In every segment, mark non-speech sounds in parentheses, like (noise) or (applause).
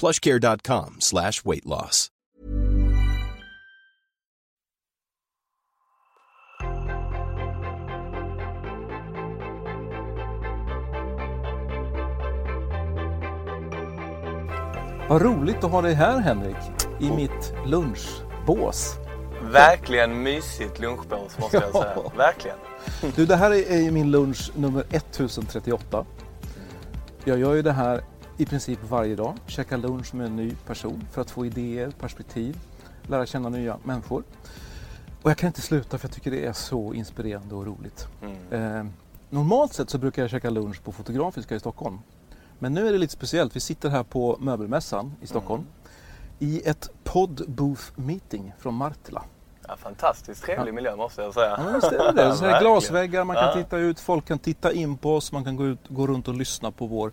plushcare.com slash weight loss. Vad roligt att ha dig här Henrik, i mitt lunchbås. Verkligen mysigt lunchbås måste jag säga. (laughs) Ja. Verkligen. Du, det här är är min lunch nummer 1038. Jag gör ju det här i princip varje dag. Käkar lunch med en ny person för att få idéer, perspektiv, lära känna nya människor. Och jag kan inte sluta för jag tycker det är så inspirerande och roligt. Eh, normalt sett så brukar jag käka lunch på Fotografiska i Stockholm. Men nu är det lite speciellt. Vi sitter här på Möbelmässan i Stockholm i ett podd booth meeting från Martila. Ja, fantastiskt trevlig miljö måste jag säga. Ja, visst är det. (laughs) Så här glasväggar, man kan Ja. titta ut, folk kan titta in på oss, man kan gå, ut, gå runt och lyssna på vår,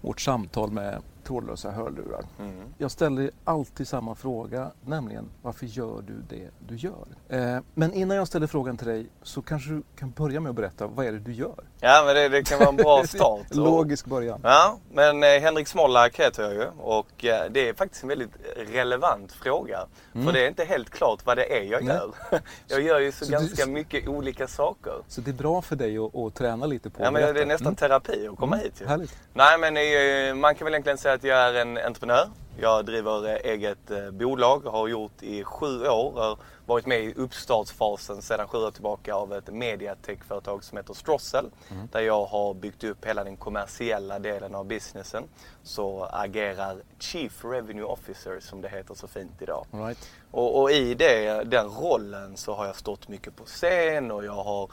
vårt samtal med trådlösa hörlurar. Mm. Jag ställer alltid samma fråga, nämligen varför gör du det du gör? Eh, men innan jag ställer frågan till dig så kanske du kan börja med att berätta, vad är det du gör? Ja, men det, det kan vara en bra (laughs) start. Och- Logisk början. Ja, men eh, Henrik Smollack heter jag ju och eh, det är faktiskt en väldigt relevant fråga. För det är inte helt klart vad det är jag Nej. gör. (laughs) Jag gör ju så, Så du- ganska mycket olika saker. Så det är bra för dig att, att träna lite på Ja, men det är nästan Mm. terapi att komma hit ju. Härligt. Nej men man kan väl egentligen säga att jag är en entreprenör. Jag driver eh, eget eh, bolag, har gjort i sju år. Har varit med i uppstartsfasen sedan sju år tillbaka av ett mediatechföretag som heter Strossel. Där jag har byggt upp hela den kommersiella delen av businessen. Så agerar Chief Revenue Officer som det heter så fint idag. Right. Och, och i det, den rollen så har jag stått mycket på scen och jag har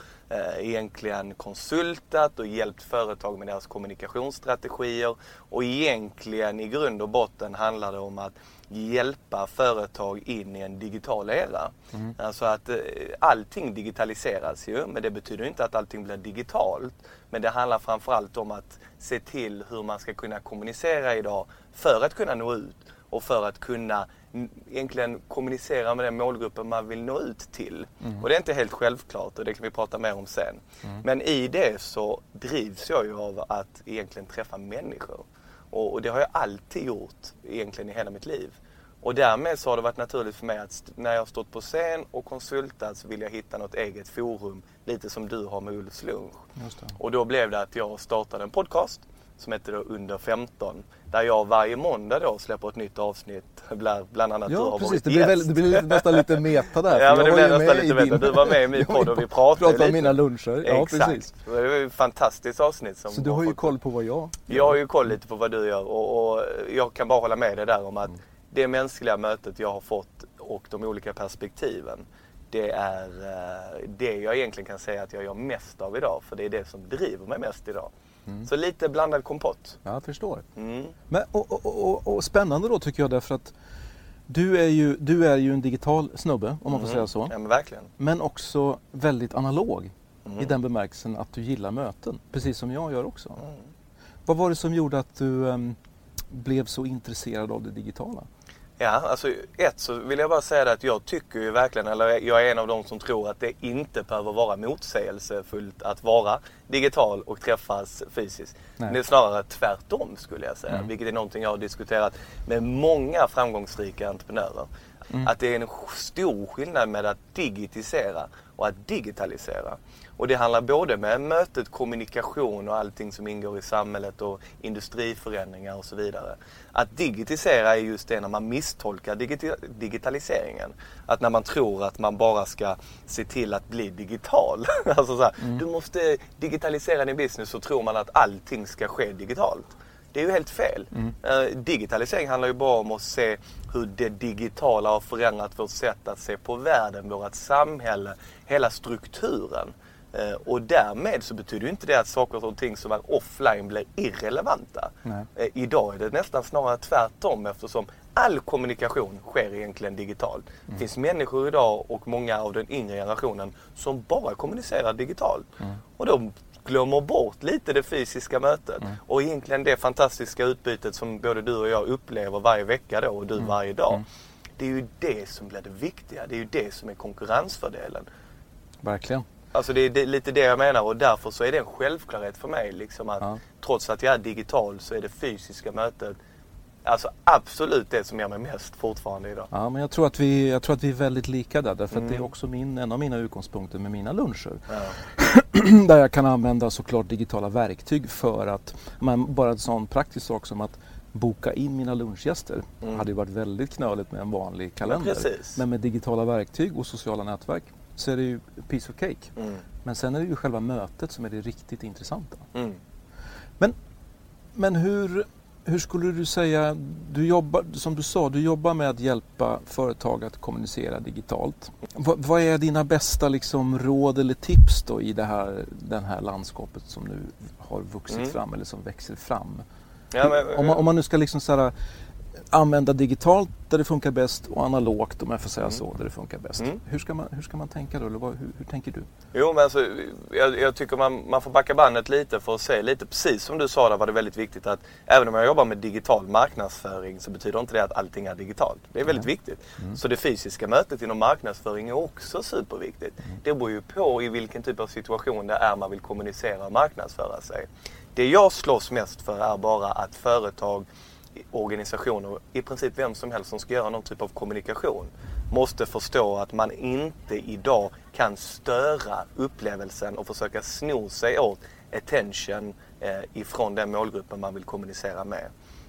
egentligen konsultat och hjälpt företag med deras kommunikationsstrategier. Och egentligen i grund och botten handlar det om att hjälpa företag in i en digital era. Alltså att eh, allting digitaliseras ju, men det betyder inte att allting blir digitalt. Men det handlar framförallt om att se till hur man ska kunna kommunicera idag för att kunna nå ut och för att kunna egentligen kommunicera med den målgruppen man vill nå ut till. Och det är inte helt självklart och det kan vi prata mer om sen. Men i det så drivs jag ju av att egentligen träffa människor. Och, och det har jag alltid gjort egentligen i hela mitt liv. Och därmed så har det varit naturligt för mig att när jag har stått på scen och konsultat så vill jag hitta något eget forum. Lite som du har med Ulfs lunch. Och då blev det att jag startade en podcast som heter då Under 15. Där jag varje måndag då släpper ett nytt avsnitt. (laughs) Bland, annat du Ja, har precis. varit Det blir, väl, det blir lite- nästan lite meta där. (laughs) Ja, men det ju nästan lite meta. Du var med i min (laughs) podd och vi pratade pratade om lite. mina luncher. Ja, Exakt. precis. Det var ju ett fantastiskt avsnitt. Som Så du har ju fått- koll på vad jag Jag har ju koll lite på vad du gör och, och jag kan bara hålla med dig där om att det mänskliga mötet jag har fått och de olika perspektiven. Det är eh, det jag egentligen kan säga att jag gör mest av idag. För det är det som driver mig mest idag. Så lite blandad kompott. Ja, jag förstår. Mm. Men, och, och, och, och spännande då tycker jag därför att du är ju, du är ju en digital snubbe om man får säga så. Ja men verkligen. Men också väldigt analog Mm. i den bemärkelsen att du gillar möten. Precis som jag gör också. Vad var det som gjorde att du em, blev så intresserad av det digitala? Ja, alltså ett så vill jag bara säga det att jag tycker ju verkligen, eller jag är en av de som tror att det inte behöver vara motsägelsefullt att vara digital och träffas fysiskt. Nej. Det är snarare tvärtom skulle jag säga, vilket är någonting jag har diskuterat med många framgångsrika entreprenörer. Att det är en stor skillnad med att digitisera och att digitalisera. Och det handlar både med mötet, kommunikation och allting som ingår i samhället och industriförändringar och så vidare. Att digitisera är just det när man misstolkar digita digitaliseringen. Att när man tror att man bara ska se till att bli digital. (laughs) alltså så här, Du måste digitalisera din business så tror man att allting ska ske digitalt. Det är ju helt fel. Mm. Uh, digitalisering handlar ju bara om att se hur det digitala har förändrat vårt sätt att se på världen, vårt samhälle, hela strukturen. Uh, och därmed så betyder ju inte det att saker och ting som är offline blir irrelevanta. Uh, idag är det nästan snarare tvärtom eftersom all kommunikation sker egentligen digitalt. Mm. Det finns människor idag och många av den yngre generationen som bara kommunicerar digitalt. Mm. Och då glömmer bort lite det fysiska mötet. Mm. Och egentligen det fantastiska utbytet som både du och jag upplever varje vecka då och du mm. varje dag. Mm. Det är ju det som blir det viktiga. Det är ju det som är konkurrensfördelen. Verkligen. Alltså det är det, lite det jag menar och därför så är det en självklarhet för mig. Liksom att ja. Trots att jag är digital så är det fysiska mötet Alltså absolut det som gör mig mest fortfarande idag. Ja, men jag tror att vi, jag tror att vi är väldigt lika där. Därför mm. att det är mm. också min, en av mina utgångspunkter med mina luncher. Ja. (clears throat) där jag kan använda såklart digitala verktyg för att, men bara en sån praktisk sak som att boka in mina lunchgäster. Mm. hade ju varit väldigt knöligt med en vanlig kalender. Men, men med digitala verktyg och sociala nätverk så är det ju piece of cake. Mm. Men sen är det ju själva mötet som är det riktigt intressanta. Mm. Men, men hur, hur skulle du säga, du jobbar, som du sa, du jobbar med att hjälpa företag att kommunicera digitalt. V vad är dina bästa liksom, råd eller tips då i det här, det här landskapet som nu har vuxit mm. fram eller som växer fram? Ja, men, om, man, om man nu ska liksom så här, använda digitalt där det funkar bäst och analogt om jag får säga mm. så, där det funkar bäst. Mm. Hur, ska man, hur ska man tänka då? Eller vad, hur, hur, tänker du? Jo, men alltså, jag, jag, tycker man, man får backa bandet lite för att se lite, precis som du sa där var det väldigt viktigt att även om jag jobbar med digital marknadsföring så betyder inte det att allting är digitalt. Det är väldigt mm. viktigt. Så det fysiska mötet inom marknadsföring är också superviktigt. Mm. Det beror ju på i vilken typ av situation det är man vill kommunicera och marknadsföra sig. Det jag slåss mest för är bara att företag organisationer, i princip vem som helst som ska göra någon typ av kommunikation, måste förstå att man inte idag kan störa upplevelsen och försöka sno sig åt attention eh, ifrån den målgruppen man vill kommunicera med.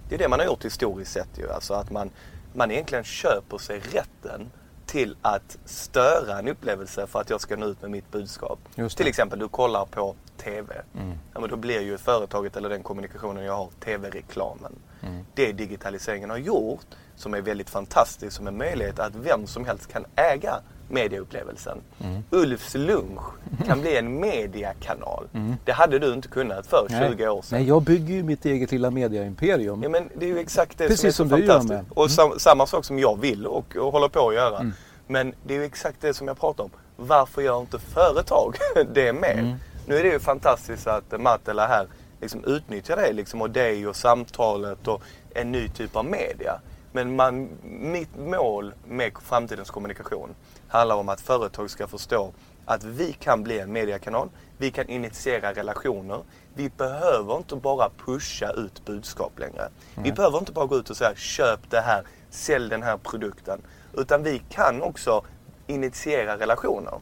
Det är det man har gjort historiskt sett ju, alltså att man, man egentligen köper sig rätten till att störa en upplevelse för att jag ska nå ut med mitt budskap. Till exempel, du kollar på TV. Mm. Ja, men då blir ju företaget eller den kommunikationen jag har TV-reklamen. Mm. Det digitaliseringen har gjort, som är väldigt fantastiskt, som en möjlighet att vem som helst kan äga mediaupplevelsen. Mm. Ulfs lunch kan bli en mediakanal. Mm. Det hade du inte kunnat för Nej. 20 år sedan. Nej, jag bygger ju mitt eget lilla mediaimperium. Ja, men det är ju exakt det Precis som är så som fantastiskt. Mm. Och sam samma sak som jag vill och, och håller på att göra. Mm. Men det är ju exakt det som jag pratar om. Varför gör inte företag (laughs) det med? Nu är det ju fantastiskt att Mattela här liksom utnyttjar det liksom och dig och samtalet och en ny typ av media. Men man, mitt mål med framtidens kommunikation handlar om att företag ska förstå att vi kan bli en mediekanal. Vi kan initiera relationer. Vi behöver inte bara pusha ut budskap längre. Mm. Vi behöver inte bara gå ut och säga köp det här, sälj den här produkten. Utan vi kan också initiera relationer.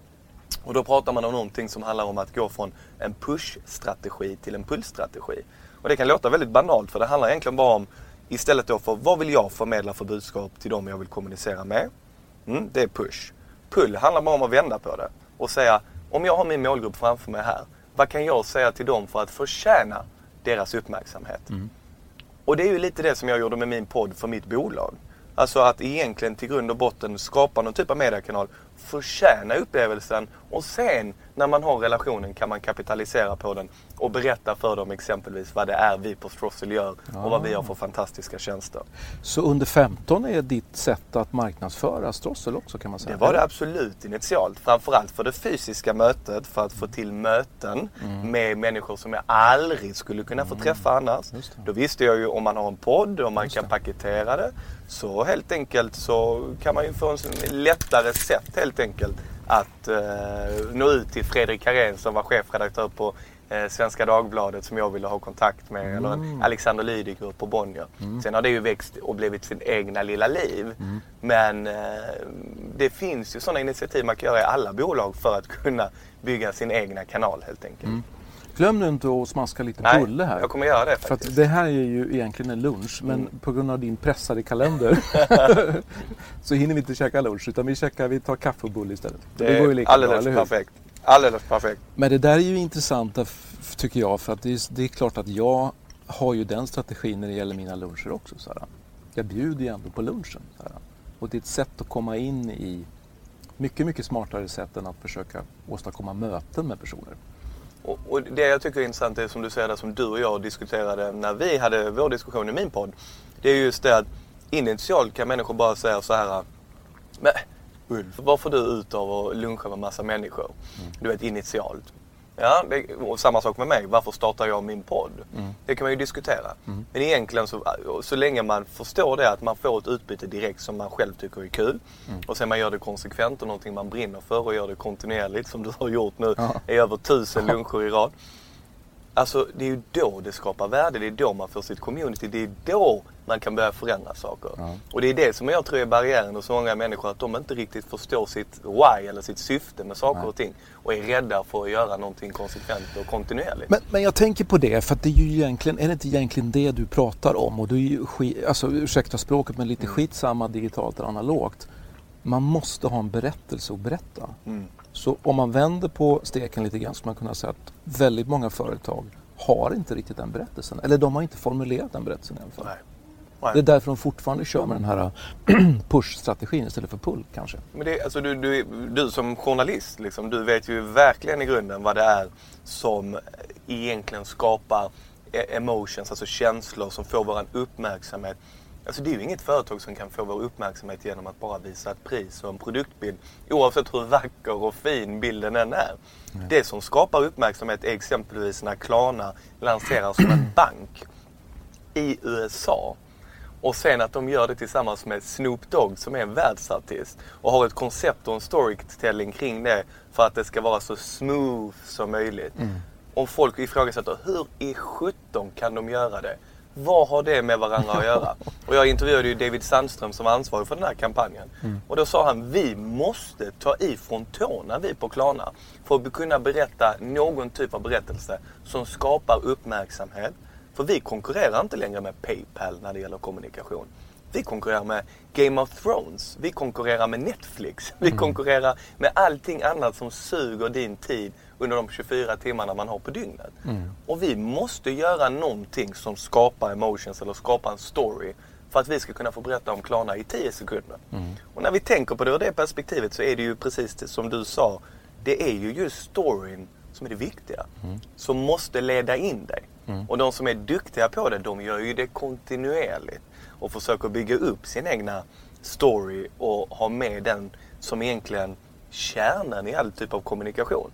Och då pratar man om någonting som handlar om att gå från en push-strategi till en pull-strategi. Och det kan låta väldigt banalt för det handlar egentligen bara om istället då för vad vill jag förmedla för budskap till dem jag vill kommunicera med. Mm, det är push. Pull handlar bara om att vända på det och säga om jag har min målgrupp framför mig här, vad kan jag säga till dem för att förtjäna deras uppmärksamhet? Mm. Och det är ju lite det som jag gjorde med min podd för mitt bolag. Alltså att egentligen till grund och botten skapa någon typ av mediekanal förtjäna upplevelsen och sen när man har relationen kan man kapitalisera på den och berätta för dem exempelvis vad det är vi på Strossel gör ja. och vad vi har för fantastiska tjänster. Så under 15 är ditt sätt att marknadsföra Strossel också kan man säga? Det var det absolut initialt. Framförallt för det fysiska mötet för att få till möten mm. med människor som jag aldrig skulle kunna få mm. träffa annars. Då visste jag ju om man har en podd och man kan paketera det så helt enkelt så kan man ju få en lättare sätt helt enkelt att eh, nå ut till Fredrik Karén som var chefredaktör på eh, Svenska Dagbladet som jag ville ha kontakt med Mm. eller en Alexander Lydiger på Bonnier. Sen har det ju växt och blivit sin egna lilla liv. Mm. Men eh, det finns ju sådana initiativ man kan göra i alla bolag för att kunna bygga sin egna kanal helt enkelt. Glöm nu inte att smaska lite Nej, bulle här. jag kommer göra det För faktiskt. att det här är ju egentligen en lunch men Mm. på grund av din pressade kalender (laughs) så hinner vi inte käka lunch utan vi, käkar, vi tar kaffe och bulle istället. Det går ju lika alldeles bra, perfekt. Alldeles perfekt. Men det där är ju intressant tycker jag för att det är, det är klart att jag har ju den strategin när det gäller mina luncher också. Så här. Jag bjuder ju ändå på lunchen. Så här. Och det är ett sätt att komma in i mycket, mycket smartare sätt än att försöka åstadkomma möten med personer. Och, och det jag tycker är intressant är som du säger, där, som du och jag diskuterade när vi hade vår diskussion i min podd. Det är just det att initialt kan människor bara säga så här. Men Ulf, vad får du ut av att luncha med massa människor? Du vet initialt. Ja, det, och samma sak med mig. Varför startar jag min podd? Det kan man ju diskutera. Men egentligen så, så länge man förstår det att man får ett utbyte direkt som man själv tycker är kul. Och sen man gör det konsekvent och någonting man brinner för och gör det kontinuerligt som du har gjort nu Ja. i över tusen luncher i rad. Alltså det är ju då det skapar värde. Det är då man får sitt community. Det är då man kan börja förändra saker. Ja. Och det är det som jag tror är barriären hos många människor. Att de inte riktigt förstår sitt why eller sitt syfte med saker Nej. och ting. Och är rädda för att göra någonting konsekvent och kontinuerligt. Men, men jag tänker på det, för att det är ju egentligen, är det inte egentligen det du pratar om? Och du är ju skit, alltså ursäkta språket, men lite skitsamma digitalt eller analogt. Man måste ha en berättelse att berätta. Mm. Så om man vänder på steken lite grann skulle man kunna säga att väldigt många företag har inte riktigt den berättelsen. Eller de har inte formulerat den berättelsen i alla fall. Nej. Nej. Det är därför de fortfarande kör med den här (clears throat) push-strategin istället för pull kanske. Men det, alltså du, du, du som journalist, liksom, du vet ju verkligen i grunden vad det är som egentligen skapar e- emotions, alltså känslor som får vår uppmärksamhet. Alltså det är ju inget företag som kan få vår uppmärksamhet genom att bara visa ett pris och en produktbild. Oavsett hur vacker och fin bilden än är. Det som skapar uppmärksamhet är exempelvis när Klarna lanseras som en (clears throat) bank i USA. Och sen att de gör det tillsammans med Snoop Dogg som är en världsartist. Och har ett koncept och en storytelling kring det för att det ska vara så smooth som möjligt. Om folk ifrågasätter hur i 17 kan de göra det? Vad har det med varandra att göra? Och jag intervjuade ju David Sandström som var ansvarig för den här kampanjen. Och då sa han, vi måste ta i från tårna vi på Klarna. För att kunna berätta någon typ av berättelse som skapar uppmärksamhet. För vi konkurrerar inte längre med Paypal när det gäller kommunikation. Vi konkurrerar med Game of Thrones. Vi konkurrerar med Netflix. Vi konkurrerar med allting annat som suger din tid under de 24 timmarna man har på dygnet. Och vi måste göra någonting som skapar emotions eller skapar en story för att vi ska kunna få berätta om Klarna i 10 sekunder. Och när vi tänker på det ur det perspektivet så är det ju precis det som du sa. Det är ju just storyn som är det viktiga. Som måste leda in dig. Och de som är duktiga på det, de gör ju det kontinuerligt. Och försöker bygga upp sin egna story och ha med den som egentligen kärnan i all typ av kommunikation.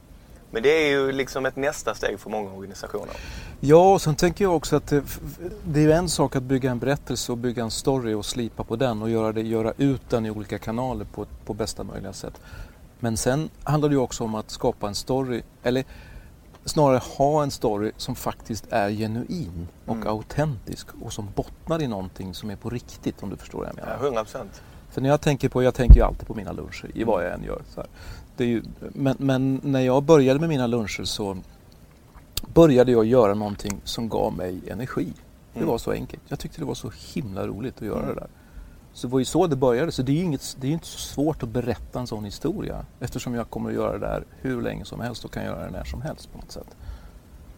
Men det är ju liksom ett nästa steg för många organisationer. Ja, och sen tänker jag också att det, det är en sak att bygga en berättelse och bygga en story och slipa på den och göra, det, göra ut den i olika kanaler på, på bästa möjliga sätt. Men sen handlar det ju också om att skapa en story, eller snarare ha en story som faktiskt är genuin och autentisk och som bottnar i någonting som är på riktigt om du förstår vad jag menar. Ja, 100 procent. För när jag tänker på, jag tänker ju alltid på mina luncher i vad jag än gör. Så här. Det är ju, men, men när jag började med mina luncher så började jag göra någonting som gav mig energi. Det Mm. var så enkelt. Jag tyckte det var så himla roligt att göra det där. Så det var ju så det började. Så det är ju inget, det är inte så svårt att berätta en sån historia. Eftersom jag kommer att göra det där hur länge som helst och kan göra det när som helst på något sätt.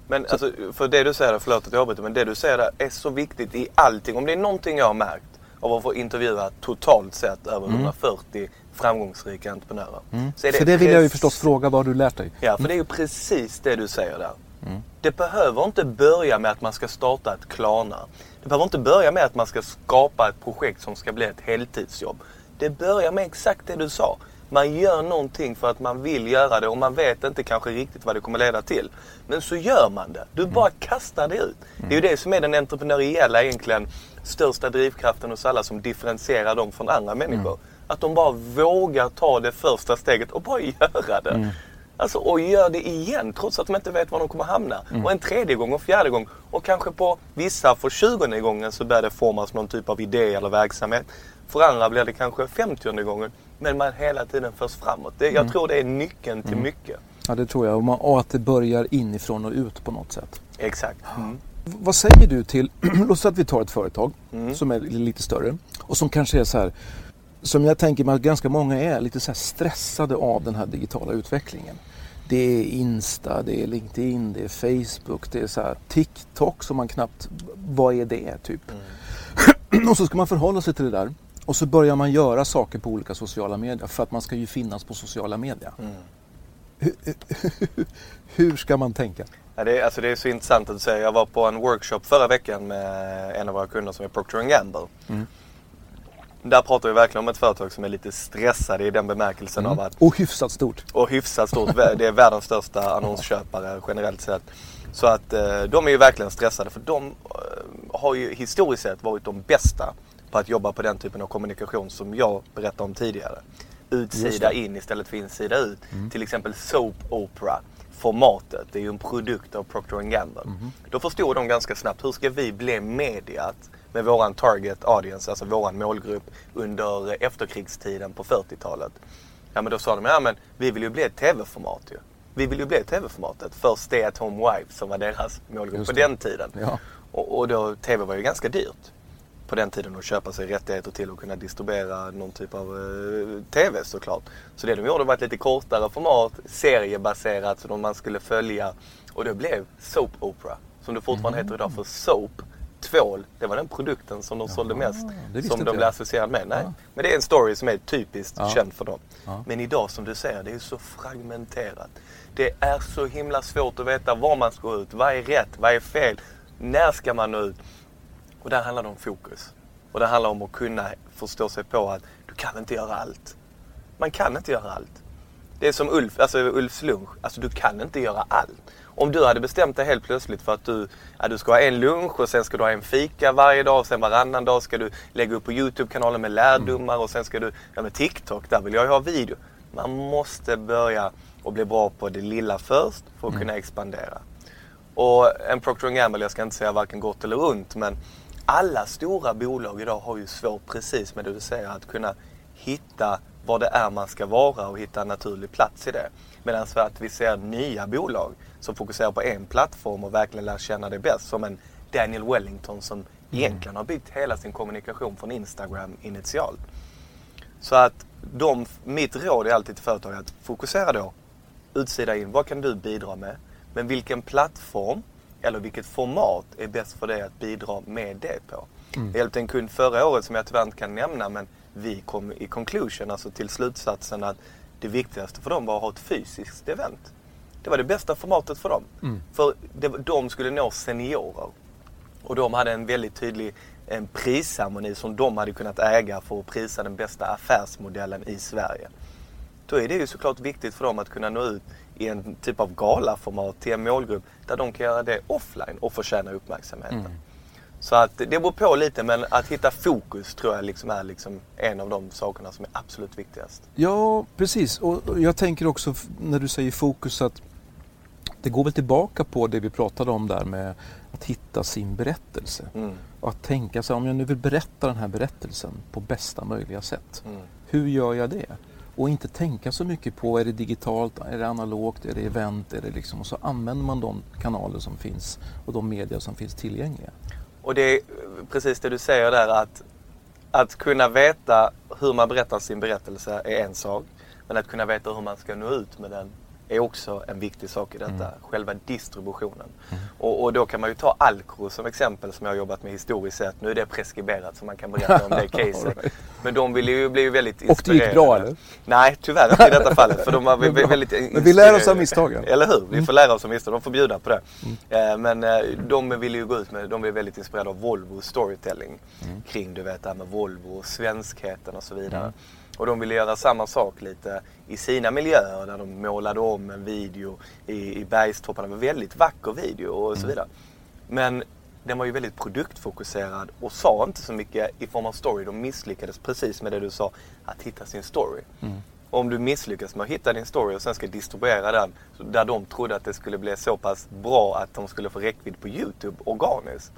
Men alltså, för det du säger, förlåt att jag avbryter, men det du säger där är så viktigt i allting. Om det är någonting jag har märkt av att få intervjua totalt sett över 140 framgångsrika entreprenörer. Så är För det vill jag ju förstås fråga, vad du lärt dig? Ja, för det är ju precis det du säger där. Det behöver inte börja med att man ska starta ett Klarna. Det behöver inte börja med att man ska skapa ett projekt som ska bli ett heltidsjobb. Det börjar med exakt det du sa. Man gör någonting för att man vill göra det och man vet inte kanske riktigt vad det kommer leda till. Men så gör man det. Du bara kastar det ut. Det är ju det som är den entreprenöriella egentligen största drivkraften hos alla som differentierar dem från andra människor. Att de bara vågar ta det första steget och bara (laughs) göra det. Alltså, och gör det igen trots att de inte vet var de kommer hamna. Mm. Och en tredje gång och fjärde gång. Och kanske på vissa för tjugonde gången så börjar det formas någon typ av idé eller verksamhet. För andra blir det kanske femtionde gången. Men man hela tiden förs framåt. Det, jag Mm. tror det är nyckeln till mycket. Ja, det tror jag. Och, att det börjar inifrån och ut på något sätt. Exakt. Mm. Vad säger du till, (clears throat) låt säga att vi tar ett företag Mm. som är lite större och som kanske är så här, som jag tänker mig att ganska många är lite så här stressade av den här digitala utvecklingen. Det är Insta, det är LinkedIn, det är Facebook, det är så TikTok som man knappt, vad är det typ? (clears throat) och så ska man förhålla sig till det där och så börjar man göra saker på olika sociala medier för att man ska ju finnas på sociala medier. Hur, hur ska man tänka? Ja, det, är, alltså det är så intressant att du säger. Jag var på en workshop förra veckan med en av våra kunder som är Procter Gamble. Mm. Där pratar vi verkligen om ett företag som är lite stressade i den bemärkelsen av att Och hyfsat stort. och hyfsat stort. Det är världens största (laughs) annonsköpare generellt sett. Så att eh, de är ju verkligen stressade för de eh, har ju historiskt sett varit de bästa på att jobba på den typen av kommunikation som jag berättade om tidigare. Utsida in istället för insida ut. Till exempel soap opera formatet. Det är ju en produkt av Procter Gamble. Då förstod de ganska snabbt hur ska vi bli mediat med våran target audience, alltså våran målgrupp under efterkrigstiden på 40-talet. Ja men då sa de, ja men vi vill ju bli ett tv-format ju. Vi vill ju bli tv-formatet för Stay at Home Wife som var deras målgrupp på den tiden. Ja. Och, och då, tv var ju ganska dyrt på den tiden att köpa sig rättigheter till att kunna distribuera någon typ av eh, tv såklart. Så det de gjorde var ett lite kortare format, seriebaserat som man skulle följa. Och det blev Soap Opera, som det fortfarande heter idag för Soap. Tvål, det var den produkten som de sålde mest. Som de blev associerade med. Nej. Ja. Men det är en story som är typiskt Ja. känd för dem. Ja. Men idag som du säger, det är så fragmenterat. Det är så himla svårt att veta var man ska ut. Vad är rätt? Vad är fel? När ska man ut? Och där handlar det om fokus. Och det handlar om att kunna förstå sig på att du kan inte göra allt. Man kan inte göra allt. Det är som Ulf, alltså Ulfs lunch. Alltså du kan inte göra allt. Om du hade bestämt dig helt plötsligt för att du, ja, du ska ha en lunch och sen ska du ha en fika varje dag och sen varannan dag ska du lägga upp på Youtube-kanalen med lärdomar och sen ska du, ja med TikTok, där vill jag ju ha video. Man måste börja och bli bra på det lilla först för att kunna expandera. Och en Procter Gamble, jag ska inte säga varken gott eller ont, men alla stora bolag idag har ju svårt, precis med det du säger, att kunna hitta vad det är man ska vara och hitta en naturlig plats i det. Medan för att vi ser nya bolag som fokuserar på en plattform och verkligen lär känna det bäst. Som en Daniel Wellington som egentligen har byggt hela sin kommunikation från Instagram initialt. Så att de, mitt råd är alltid till företag att fokusera då utsida in. Vad kan du bidra med? Men vilken plattform eller vilket format är bäst för dig att bidra med det på? Jag hjälpte en kund förra året som jag tyvärr inte kan nämna men vi kom i conclusion, alltså till slutsatsen att det viktigaste för dem var att ha ett fysiskt event. Det var det bästa formatet för dem. För det, de skulle nå seniorer. Och de hade en väldigt tydlig en prisceremoni som de hade kunnat äga för att prisa den bästa affärsmodellen i Sverige. Då är det ju såklart viktigt för dem att kunna nå ut i en typ av galaformat till en målgrupp där de kan göra det offline och förtjäna uppmärksamheten. Så att det beror på lite men att hitta fokus tror jag liksom är liksom en av de sakerna som är absolut viktigast. Ja, precis. Och jag tänker också när du säger fokus att det går väl tillbaka på det vi pratade om där med att hitta sin berättelse. Mm. Att tänka sig om jag nu vill berätta den här berättelsen på bästa möjliga sätt. Mm. Hur gör jag det? Och inte tänka så mycket på är det digitalt, är det analogt, är det event, är det liksom och så använder man de kanaler som finns och de medier som finns tillgängliga. Och det är eh, precis det du säger där att, att kunna veta hur man berättar sin berättelse är en sak. Men att kunna veta hur man ska nå ut med den är också en viktig sak i detta. Själva distributionen. Och, och då kan man ju ta Alcro som exempel som jag har jobbat med historiskt sett. Nu är det preskriberat så man kan berätta om det (laughs) caset. Right. Men de ville ju bli väldigt Och det gick inspirerade. bra, eller? Nej, tyvärr inte i detta fallet. För de var (laughs) väldigt Men vi lär oss av inspirerade. misstagen. Eller hur? Vi får lära oss av misstag. De får bjuda på det. Eh, Men eh, de ville ju gå ut med, de blev väldigt inspirerade av Volvo storytelling. Kring du vet det här med Volvo och svenskheten och så vidare. Och de ville göra samma sak lite i sina miljöer där de målade om en video i, i bergstopparna. Det var en väldigt vacker video och så vidare. Men den var ju väldigt produktfokuserad och sa inte så mycket i form av story. De misslyckades precis med det du sa, att hitta sin story. Och om du misslyckas med att hitta din story och sen ska distribuera den där de trodde att det skulle bli så pass bra att de skulle få räckvidd på YouTube organiskt.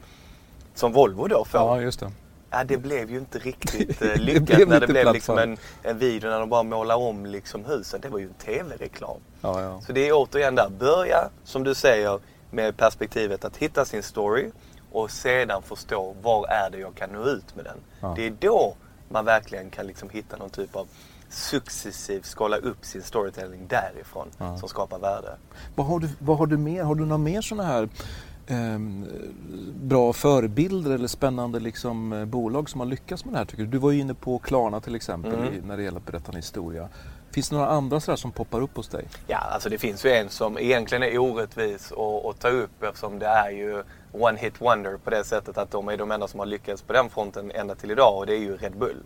Som Volvo då får. Ja, just det. Ja, det blev ju inte riktigt eh, (laughs) Det lyckat blev när det blev liksom en, en video när de bara målar om liksom husen. Det var ju en tv-reklam. Ja, ja. Så det är återigen där, börja som du säger med perspektivet att hitta sin story och sedan förstå var är det jag kan nå ut med den. Ja. Det är då man verkligen kan liksom hitta någon typ av successivt skala upp sin storytelling därifrån som skapar värde. Vad har du, vad har du mer? Har du några mer sådana här ehm, bra förebilder eller spännande liksom, eh, bolag som har lyckats med det här tycker du? Du var ju inne på Klarna till exempel Mm. i, när det gäller att berätta en historia. Finns det några andra sådär som poppar upp hos dig? Ja, alltså det finns ju en som egentligen är orättvis att, att ta upp eftersom det är ju one hit wonder på det sättet att de är de enda som har lyckats på den fronten ända till idag och det är ju Red Bull.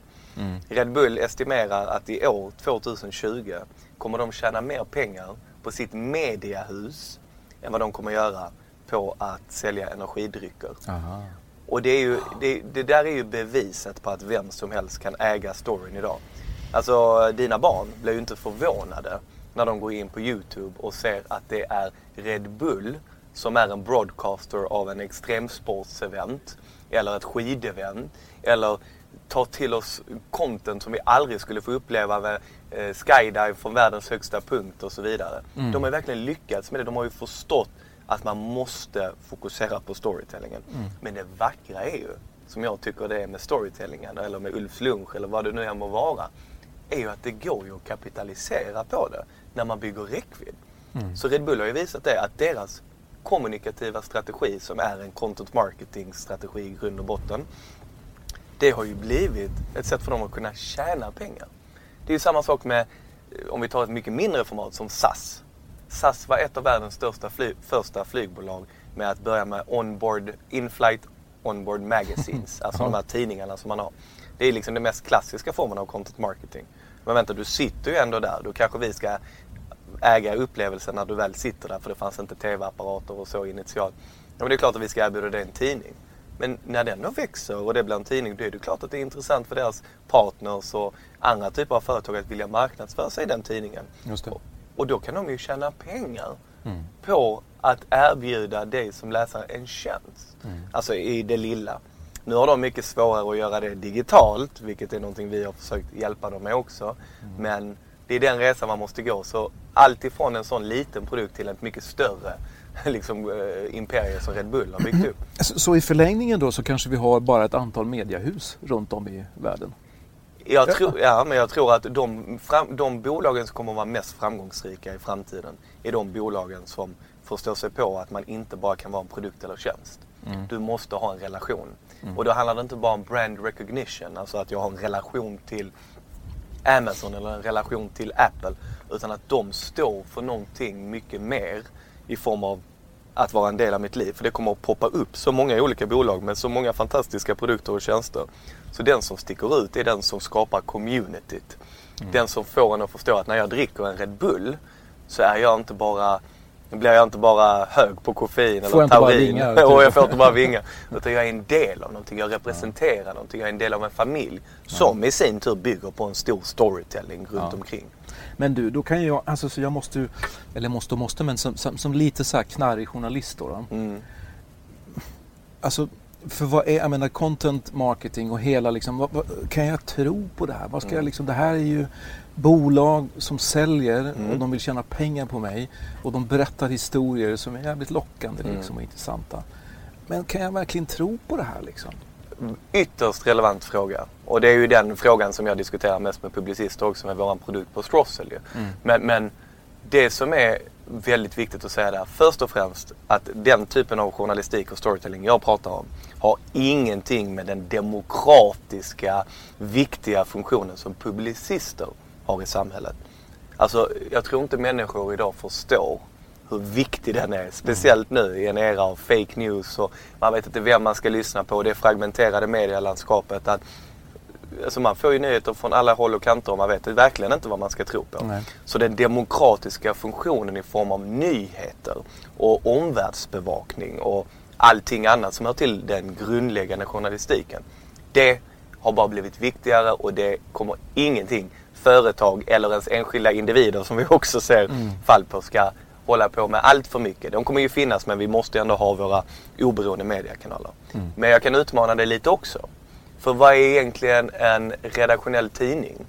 Red Bull estimerar att i år 2020 kommer de tjäna mer pengar på sitt mediahus än vad de kommer göra på att sälja energidrycker. Aha. Och det, är ju, det, det där är ju beviset på att vem som helst kan äga storyn idag. Alltså dina barn blir ju inte förvånade när de går in på YouTube och ser att det är Red Bull som är en broadcaster av en extremsportsevent eller ett skidevent eller tar till oss content som vi aldrig skulle få uppleva med eh, skydive från världens högsta punkt och så vidare. De har verkligen lyckats med det. De har ju förstått att man måste fokusera på storytellingen. Men det vackra är ju, som jag tycker det är med storytellingen eller med Ulfs lunch eller vad det nu än må vara, är ju att det går ju att kapitalisera på det när man bygger räckvidd. Så Red Bull har ju visat det att deras kommunikativa strategi som är en content marketing strategi i grund och botten. Det har ju blivit ett sätt för dem att kunna tjäna pengar. Det är ju samma sak med, eh, om vi tar ett mycket mindre format som SAS. SAS var ett av världens största fly, första flygbolag med att börja med onboard, in-flight onboard magazines. (laughs) Alltså de här tidningarna som man har. Det är liksom den mest klassiska formen av content marketing. Men vänta, du sitter ju ändå där. Då kanske vi ska äga upplevelsen när du väl sitter där. För det fanns inte tv-apparater och så initialt. Ja, men det är klart att vi ska erbjuda dig en tidning. Men när den då växer och det blir en tidning, då är det klart att det är intressant för deras partners och andra typer av företag att vilja marknadsföra sig i den tidningen. Just det. Och, då kan de ju tjäna pengar på att erbjuda dig som läsare en tjänst. Alltså i det lilla. Nu har de mycket svårare att göra det digitalt, vilket är någonting vi har försökt hjälpa dem med också. Men det är den resan man måste gå. Så allt ifrån en sån liten produkt till ett mycket större (laughs) liksom, eh, imperium som Red Bull har byggt upp. Så, så i förlängningen då så kanske vi har bara ett antal mediahus runt om i världen? Jag tror, ja, men jag tror att de, fram, de bolagen som kommer att vara mest framgångsrika i framtiden är de bolagen som förstår sig på att man inte bara kan vara en produkt eller tjänst. Du måste ha en relation. Och då handlar det inte bara om brand recognition, alltså att jag har en relation till Amazon eller en relation till Apple. Utan att de står för någonting mycket mer i form av att vara en del av mitt liv. För det kommer att poppa upp så många olika bolag med så många fantastiska produkter och tjänster. Så den som sticker ut är den som skapar communityt. Den som får en att förstå att när jag dricker en Red Bull så är jag inte bara blir jag inte bara hög på koffein Får eller taurin vingar, typ. (laughs) och jag får inte bara vingar. Utan jag är en del av någonting, jag representerar någonting, jag är en del av en familj. Som i sin tur bygger på en stor storytelling runt omkring. Men du, då kan jag, alltså så jag måste ju, eller måste och måste, men som, som, som lite så här knarrig journalist då. då. Mm. Alltså, för vad är, jag menar content marketing och hela liksom, vad, vad, kan jag tro på det här? Vad ska jag liksom, det här är ju bolag som säljer och de vill tjäna pengar på mig och de berättar historier som är jävligt lockande liksom, och intressanta. Men kan jag verkligen tro på det här liksom? Ytterst relevant fråga. Och det är ju den frågan som jag diskuterar mest med publicister också med våran produkt på Strossel ju. Men, men det som är väldigt viktigt att säga där, först och främst att den typen av journalistik och storytelling jag pratar om har ingenting med den demokratiska, viktiga funktionen som publicister har i samhället. Alltså, jag tror inte människor idag förstår hur viktig den är. Speciellt nu i en era av fake news och man vet inte vem man ska lyssna på. Det fragmenterade medielandskapet. Att, alltså man får ju nyheter från alla håll och kanter och man vet verkligen inte vad man ska tro på. Nej. Så den demokratiska funktionen i form av nyheter och omvärldsbevakning och allting annat som hör till den grundläggande journalistiken. Det har bara blivit viktigare och det kommer ingenting företag eller ens enskilda individer som vi också ser mm. fall på ska hålla på med allt för mycket. De kommer ju finnas men vi måste ändå ha våra oberoende mediekanaler. Mm. Men jag kan utmana det lite också. För vad är egentligen en redaktionell tidning?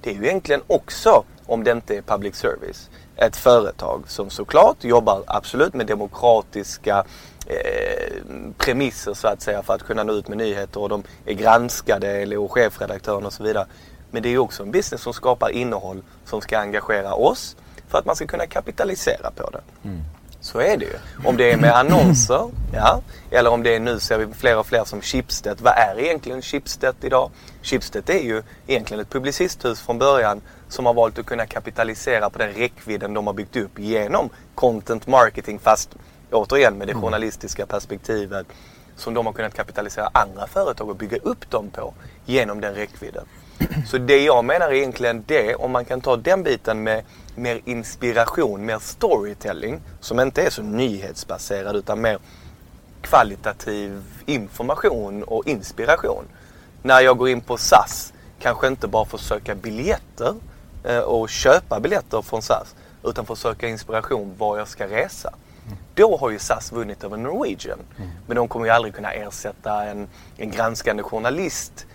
Det är ju egentligen också, om det inte är public service, ett företag som såklart jobbar absolut med demokratiska eh, premisser så att säga för att kunna nå ut med nyheter och de är granskade och chefredaktören och så vidare. Men det är också en business som skapar innehåll som ska engagera oss för att man ska kunna kapitalisera på det. Mm. Så är det ju. Om det är med annonser, ja. Eller om det är nu ser vi fler och fler som Schibsted. Vad är egentligen Schibsted idag? Schibsted är ju egentligen ett publicisthus från början som har valt att kunna kapitalisera på den räckvidden de har byggt upp genom content marketing fast återigen med det mm. journalistiska perspektivet som de har kunnat kapitalisera andra företag och bygga upp dem på genom den räckvidden. Så det jag menar är egentligen det, om man kan ta den biten med mer inspiration, mer storytelling som inte är så nyhetsbaserad utan mer kvalitativ information och inspiration. När jag går in på SAS, kanske inte bara för att söka biljetter eh, och köpa biljetter från SAS utan för att söka inspiration var jag ska resa. Då har ju SAS vunnit över Norwegian. Mm. Men de kommer ju aldrig kunna ersätta en, en granskande journalist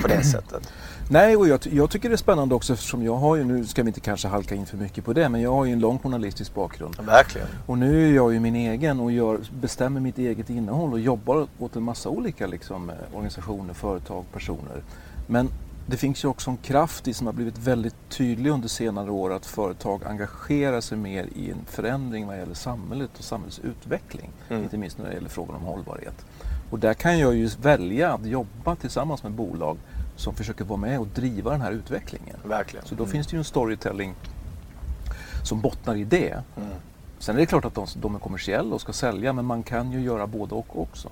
på det sättet. (clears throat) Nej, och jag, jag, tycker det är spännande också eftersom jag har ju, nu ska vi inte kanske halka in för mycket på det, men jag har ju en lång journalistisk bakgrund. Ja, verkligen. Och nu är jag ju min egen och gör, bestämmer mitt eget innehåll och jobbar åt en massa olika liksom, eh, organisationer, företag, personer. Men det finns ju också en kraft i som har blivit väldigt tydlig under senare år att företag engagerar sig mer i en förändring vad gäller samhället och samhällsutveckling. Mm. Inte minst när det gäller frågan om hållbarhet. Och där kan jag ju välja att jobba tillsammans med bolag som försöker vara med och driva den här utvecklingen. Verkligen. Så då mm. finns det ju en storytelling som bottnar i det. Mm. Sen är det klart att de, de är kommersiella och ska sälja men man kan ju göra både och också.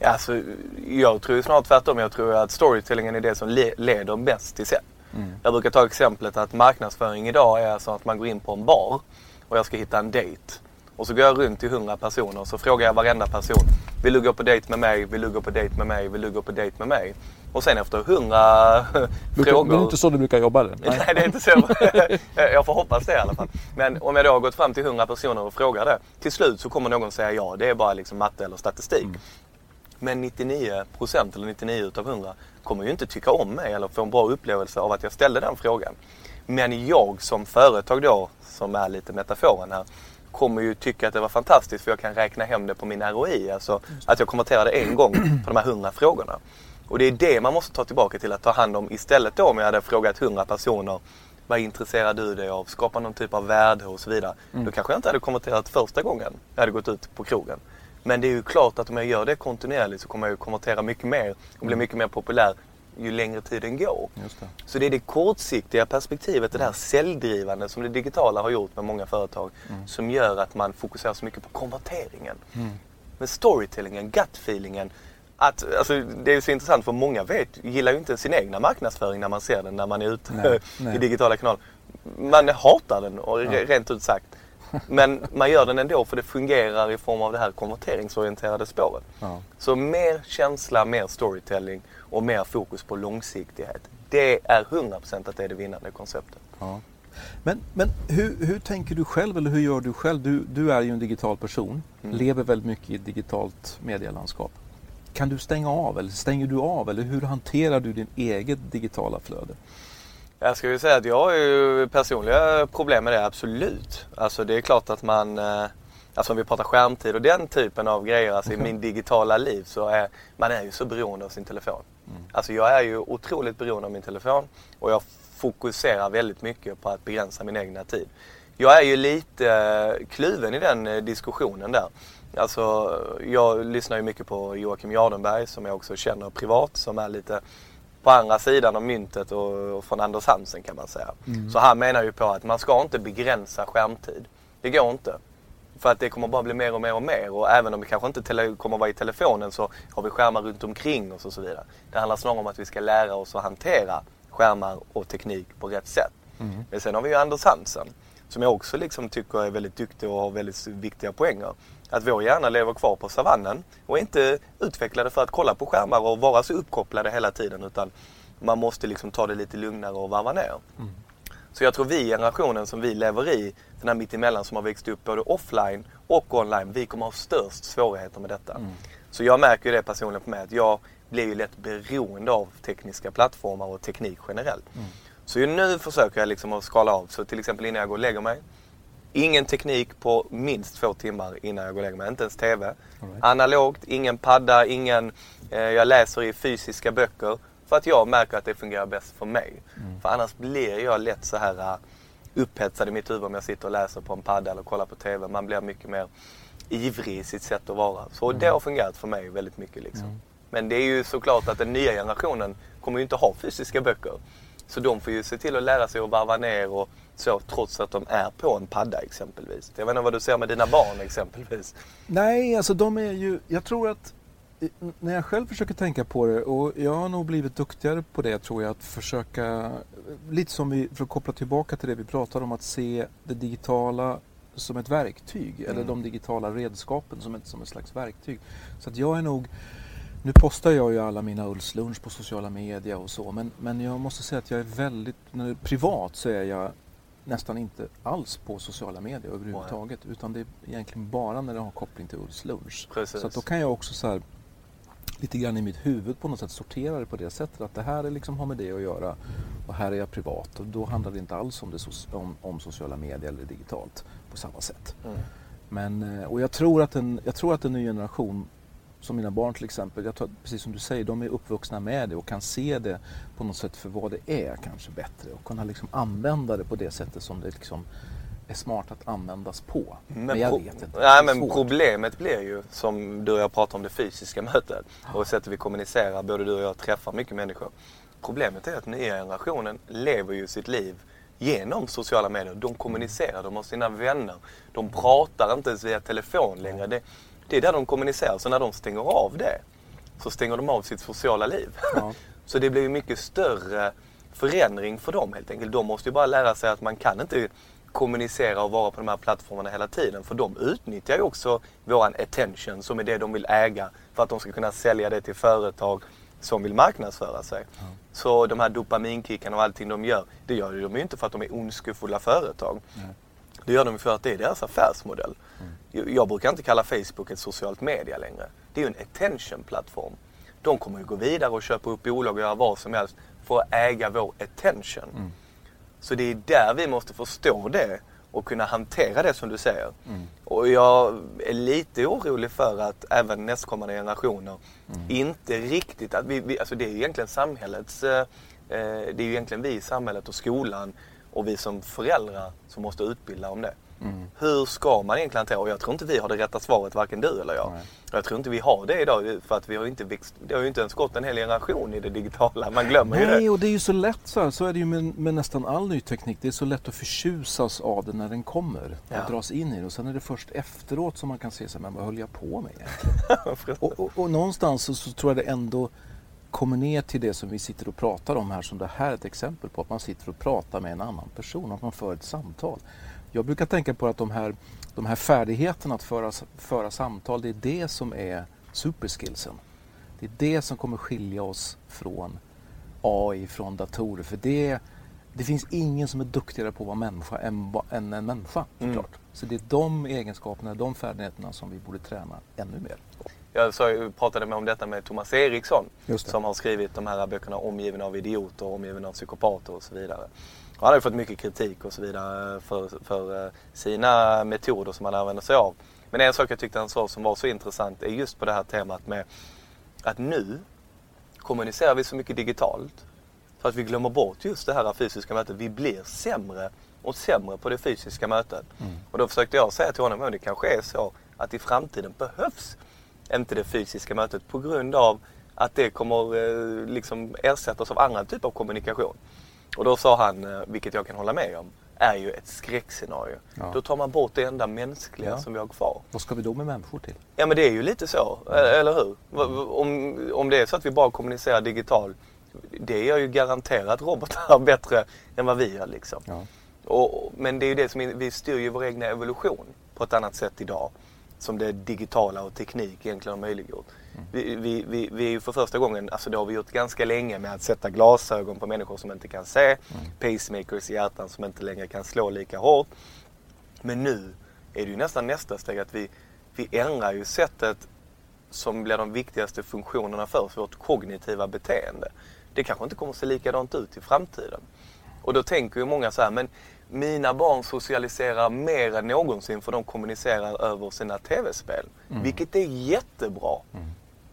Alltså, jag tror snarare tvärtom. Jag tror att storytellingen är det som le leder bäst till sen. Mm. Jag brukar ta exemplet att marknadsföring idag är så att man går in på en bar och jag ska hitta en dejt. Och så går jag runt till 100 personer och så frågar jag varenda person. Vill du gå på dejt med mig? Vill du gå på dejt med mig? Vill du gå på dejt med mig? Och sen efter 100 (laughs) frågor. Det är inte så du brukar jobba eller? Nej, det är inte så. (laughs) jag får hoppas det i alla fall. Men om jag då har gått fram till 100 personer och frågar det. Till slut så kommer någon säga ja. Det är bara liksom matte eller statistik. Mm. Men 99% eller 99 utav 100 kommer ju inte tycka om mig eller få en bra upplevelse av att jag ställde den frågan. Men jag som företag då, som är lite metaforen här, kommer ju tycka att det var fantastiskt för jag kan räkna hem det på min ROI. Alltså att jag konverterade en gång på de här 100 frågorna. Och det är det man måste ta tillbaka till att ta hand om istället då om jag hade frågat 100 personer vad intresserar du dig av? Skapa någon typ av värde och så vidare. Mm. Då kanske jag inte hade konverterat första gången jag hade gått ut på krogen. Men det är ju klart att om jag gör det kontinuerligt så kommer jag ju konvertera mycket mer och bli mm. mycket mer populär ju längre tiden går. Det. Så det är det kortsiktiga perspektivet, det där säljdrivande som det digitala har gjort med många företag mm. som gör att man fokuserar så mycket på konverteringen. Mm. Men storytellingen, gut-feelingen, att, alltså, det är så intressant för många vet, gillar ju inte sin egna marknadsföring när man ser den när man är ute nej, (laughs) nej. i digitala kanaler. Man hatar den och ja. rent ut sagt. Men man gör den ändå för det fungerar i form av det här konverteringsorienterade spåret. Ja. Så mer känsla, mer storytelling och mer fokus på långsiktighet. Det är 100% att det är det vinnande konceptet. Ja. Men, men hur, hur tänker du själv eller hur gör du själv? Du, du är ju en digital person, mm. lever väldigt mycket i ett digitalt medielandskap. Kan du stänga av eller stänger du av eller hur hanterar du din eget digitala flöde? Jag ska ju säga att jag har ju personliga problem med det, absolut. Alltså det är klart att man, eh, alltså om vi pratar skärmtid och den typen av grejer, alltså i min (laughs) digitala liv så är man är ju så beroende av sin telefon. Mm. Alltså jag är ju otroligt beroende av min telefon och jag fokuserar väldigt mycket på att begränsa min egna tid. Jag är ju lite eh, kluven i den eh, diskussionen där. Alltså, jag lyssnar ju mycket på Joakim Jardenberg som jag också känner privat som är lite på andra sidan av myntet och, och från Anders Hansen kan man säga. Mm. Så han menar ju på att man ska inte begränsa skärmtid. Det går inte. För att det kommer bara bli mer och mer och mer och även om vi kanske inte kommer vara i telefonen så har vi skärmar runt omkring oss och så vidare. Det handlar snarare om att vi ska lära oss att hantera skärmar och teknik på rätt sätt. Mm. Men sen har vi ju Anders Hansen som jag också liksom tycker är väldigt duktig och har väldigt viktiga poänger att vår hjärna lever kvar på savannen och är inte utvecklade för att kolla på skärmar och vara så uppkopplade hela tiden utan man måste liksom ta det lite lugnare och varva ner. Så jag tror vi, generationen som vi lever i, den här mittemellan som har växt upp både offline och online, vi kommer ha störst svårigheter med detta. Så jag märker ju det personligen på mig att jag blir ju lätt beroende av tekniska plattformar och teknik generellt. Så ju nu försöker jag liksom att skala av. Så till exempel innan jag går och lägger mig. Ingen teknik på minst två timmar innan jag går och lägger mig. Inte ens TV. Analogt, ingen padda, ingen... Eh, jag läser i fysiska böcker. För att jag märker att det fungerar bäst för mig. För annars blir jag lätt så här uh, upphetsad i mitt huvud om jag sitter och läser på en padda eller kollar på TV. Man blir mycket mer ivrig i sitt sätt att vara. Så det har fungerat för mig väldigt mycket. Liksom. Men det är ju såklart att den nya generationen kommer ju inte ha fysiska böcker. Så de får ju se till att lära sig att varva ner och så trots att de är på en padda exempelvis. Jag vet inte vad du ser med dina barn exempelvis. Nej, alltså de är ju, jag tror att när jag själv försöker tänka på det och jag har nog blivit duktigare på det tror jag att försöka, lite som vi, för att koppla tillbaka till det vi pratade om, att se det digitala som ett verktyg eller de digitala redskapen som ett, som ett slags verktyg. Så att jag är nog, nu postar jag ju alla mina Ulfslunch på sociala medier och så men, men jag måste säga att jag är väldigt, när, privat så är jag nästan inte alls på sociala medier överhuvudtaget utan det är egentligen bara när det har koppling till Ulfs lunch. Precis. Så att då kan jag också så här, lite grann i mitt huvud på något sätt sortera det på det sättet att det här är liksom har med det att göra och här är jag privat och då handlar det inte alls om, det, om, om sociala medier eller digitalt på samma sätt. Mm. Men, eh, och jag tror, att en, jag tror att en ny generation som mina barn till exempel, jag tror, precis som du säger, de är uppvuxna med det och kan se det på något sätt för vad det är kanske bättre och kunna liksom använda det på det sättet som det liksom är smart att användas på. Men, jag pro- vet inte. Nej, men problemet blir ju, som du och jag pratar om det fysiska mötet och sättet vi kommunicerar, både du och jag träffar mycket människor. Problemet är att nya generationen lever ju sitt liv genom sociala medier. De kommunicerar, de har sina vänner. De pratar inte ens via telefon längre. Det, det är där de kommunicerar. Så när de stänger av det så stänger de av sitt sociala liv. Ja. (laughs) Så det blir ju mycket större förändring för dem helt enkelt. De måste ju bara lära sig att man kan inte kommunicera och vara på de här plattformarna hela tiden. För de utnyttjar ju också våran attention som är det de vill äga för att de ska kunna sälja det till företag som vill marknadsföra sig. Så de här dopaminkickarna och allting de gör, det gör de ju inte för att de är ondskefulla företag. Det gör de för att det är deras affärsmodell. Jag- Jag brukar inte kalla Facebook ett socialt media längre. Det är ju en attention-plattform. De kommer ju gå vidare och köpa upp bolag och göra vad som helst för att äga vår attention. Så det är där vi måste förstå det och kunna hantera det som du säger. Och jag är lite orolig för att även nästkommande generationer inte riktigt, att vi, vi, alltså det är egentligen samhällets, eh, eh, det är ju egentligen vi i samhället och skolan och vi som föräldrar som måste utbilda om det. Hur ska man egentligen hantera, och jag tror inte vi har det rätta svaret, varken du eller jag. Jag tror inte vi har det idag för att vi har inte växt, det har ju inte ens gått en hel generation i det digitala. Man glömmer ju det. Nej, och det är ju så lätt så här. Så är det ju med, med nästan all ny teknik. Det är så lätt att förtjusas av det när den kommer Ja. och dras in i det. Och sen är det först efteråt som man kan se sig, men vad höll jag på med egentligen? (laughs) och, och, och någonstans så, så tror jag det ändå kommer ner till det som vi sitter och pratar om här, som det här är ett exempel på. Att man sitter och pratar med en annan person, att man för ett samtal. Jag brukar tänka på att de här, de här färdigheterna att föra, föra samtal, det är det som är superskillsen. Det är det som kommer skilja oss från AI, från datorer. För det, det finns ingen som är duktigare på att vara människa än, än en människa. Såklart. Så det är de egenskaperna, de färdigheterna som vi borde träna ännu mer. Jag pratade med om detta med Thomas Eriksson som har skrivit de här böckerna Omgiven av idioter, Omgiven av psykopater och så vidare. Han har ju fått mycket kritik och så vidare för, för eh, sina metoder som han använder sig av. Men en sak jag tyckte han sa som var så intressant är just på det här temat med att nu kommunicerar vi så mycket digitalt så att vi glömmer bort just det här fysiska mötet. Vi blir sämre och sämre på det fysiska mötet. Och då försökte jag säga till honom att det kanske är så att i framtiden behövs inte det fysiska mötet på grund av att det kommer eh, liksom ersättas av andra typer av kommunikation. Och då sa han, eh, vilket jag kan hålla med om, är ju ett skräckscenario. Ja. Då tar man bort det enda mänskliga Ja. som vi har kvar. Vad ska vi då med människor till? Ja men det är ju lite så, e- eller hur? Om, om det är så att vi bara kommunicerar digitalt, det gör ju garanterat robotar (laughs) bättre än vad vi gör liksom. Ja. Och, men det är ju det som, vi styr ju vår egna evolution på ett annat sätt idag. Som det digitala och teknik egentligen har möjliggjort. Vi, vi, vi, vi är ju för första gången, alltså det har vi gjort ganska länge med att sätta glasögon på människor som inte kan se, mm. pacemakers i hjärtan som inte längre kan slå lika hårt. Men nu är det ju nästan nästa steg att vi, vi ändrar ju sättet som blir de viktigaste funktionerna för oss, vårt kognitiva beteende. Det kanske inte kommer att se likadant ut i framtiden. Och då tänker ju många så här, men mina barn socialiserar mer än någonsin för de kommunicerar över sina tv-spel. Mm. Vilket är jättebra. Mm.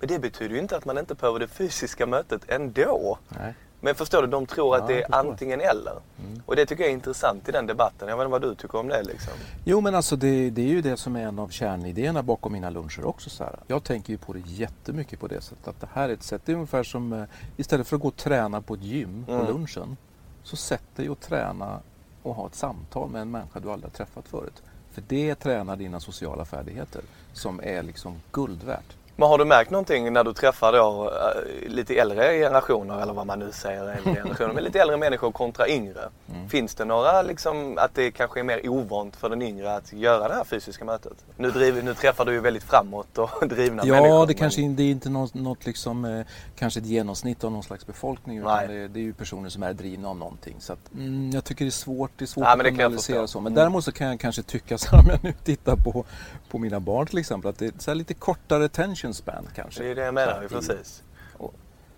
Men det betyder ju inte att man inte behöver det fysiska mötet ändå. Nej. Men förstår du, de tror att det är antingen eller. Mm. Och det tycker jag är intressant i den debatten. Jag vet inte vad du tycker om det liksom. Jo men alltså det, det är ju det som är en av kärnidéerna bakom mina luncher också. Så här. Jag tänker ju på det jättemycket på det sättet. Att det här är ett sätt, det är ungefär som eh, istället för att gå och träna på ett gym på mm. lunchen. Så sätt dig och träna och ha ett samtal med en människa du aldrig har träffat förut. För det tränar dina sociala färdigheter som är liksom guld värt. Men har du märkt någonting när du träffar då äh, lite äldre generationer eller vad man nu säger, äldre (laughs) generationer, men lite äldre människor kontra yngre? Mm. Finns det några liksom att det kanske är mer ovant för den yngre att göra det här fysiska mötet? Nu, driv, nu träffar du ju väldigt framåt och (laughs) drivna ja, människor. Ja, det, kanske, det är inte något, något liksom, eh, kanske ett genomsnitt av någon slags befolkning utan det, det, är ju personer som är drivna av någonting. Så att, mm, jag tycker det är svårt, det är svårt ja, att analysera så. Men mm. däremot så kan jag kanske tycka så här, om jag nu tittar på, på mina barn till exempel, att det är lite kortare attention span kanske. Det är det jag menar ju precis.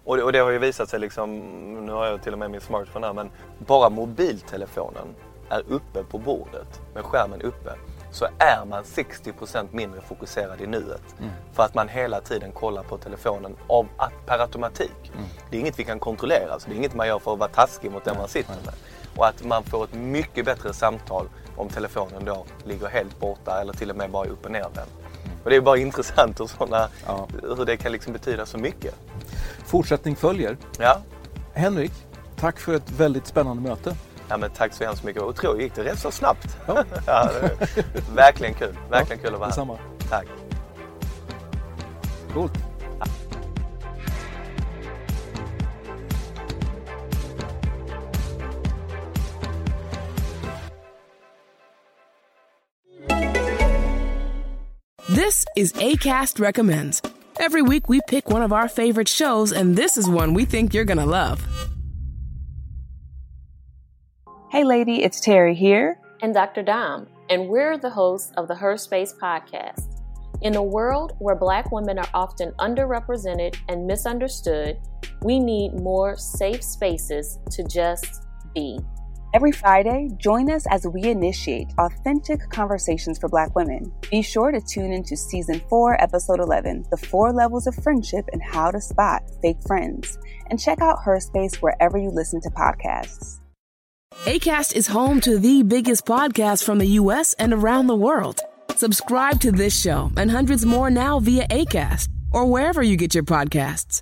Och det, och det, har ju visat sig liksom, nu har jag till och med min smartphone här, men bara mobiltelefonen är uppe på bordet med skärmen uppe så är man 60% mindre fokuserad i nuet. Mm. För att man hela tiden kollar på telefonen av, per automatik. Mm. Det är inget vi kan kontrollera, alltså det är inget man gör för att vara taskig mot den man sitter med. Och att man får ett mycket bättre samtal om telefonen då ligger helt borta eller till och med bara upp och nervänd. Och det är bara intressant hur, såna, ja. hur det kan liksom betyda så mycket. Fortsättning följer. Ja. Henrik, tack för ett väldigt spännande möte. Ja, men tack så hemskt mycket. Otroligt, gick det rätt så snabbt? Ja. (laughs) ja verkligen kul. Verkligen ja, kul att vara här. Detsamma. Tack. Coolt. This is ACAST Recommends. Every week we pick one of our favorite shows, and this is one we think you're gonna love. Hey, lady, it's Terry here. And Dr. Dom, and we're the hosts of the Her Space podcast. In a world where Black women are often underrepresented and misunderstood, we need more safe spaces to just be. Every Friday, join us as we initiate authentic conversations for Black women. Be sure to tune into Season 4, Episode 11 The Four Levels of Friendship and How to Spot Fake Friends. And check out Her Space wherever you listen to podcasts. ACAST is home to the biggest podcasts from the U.S. and around the world. Subscribe to this show and hundreds more now via ACAST or wherever you get your podcasts.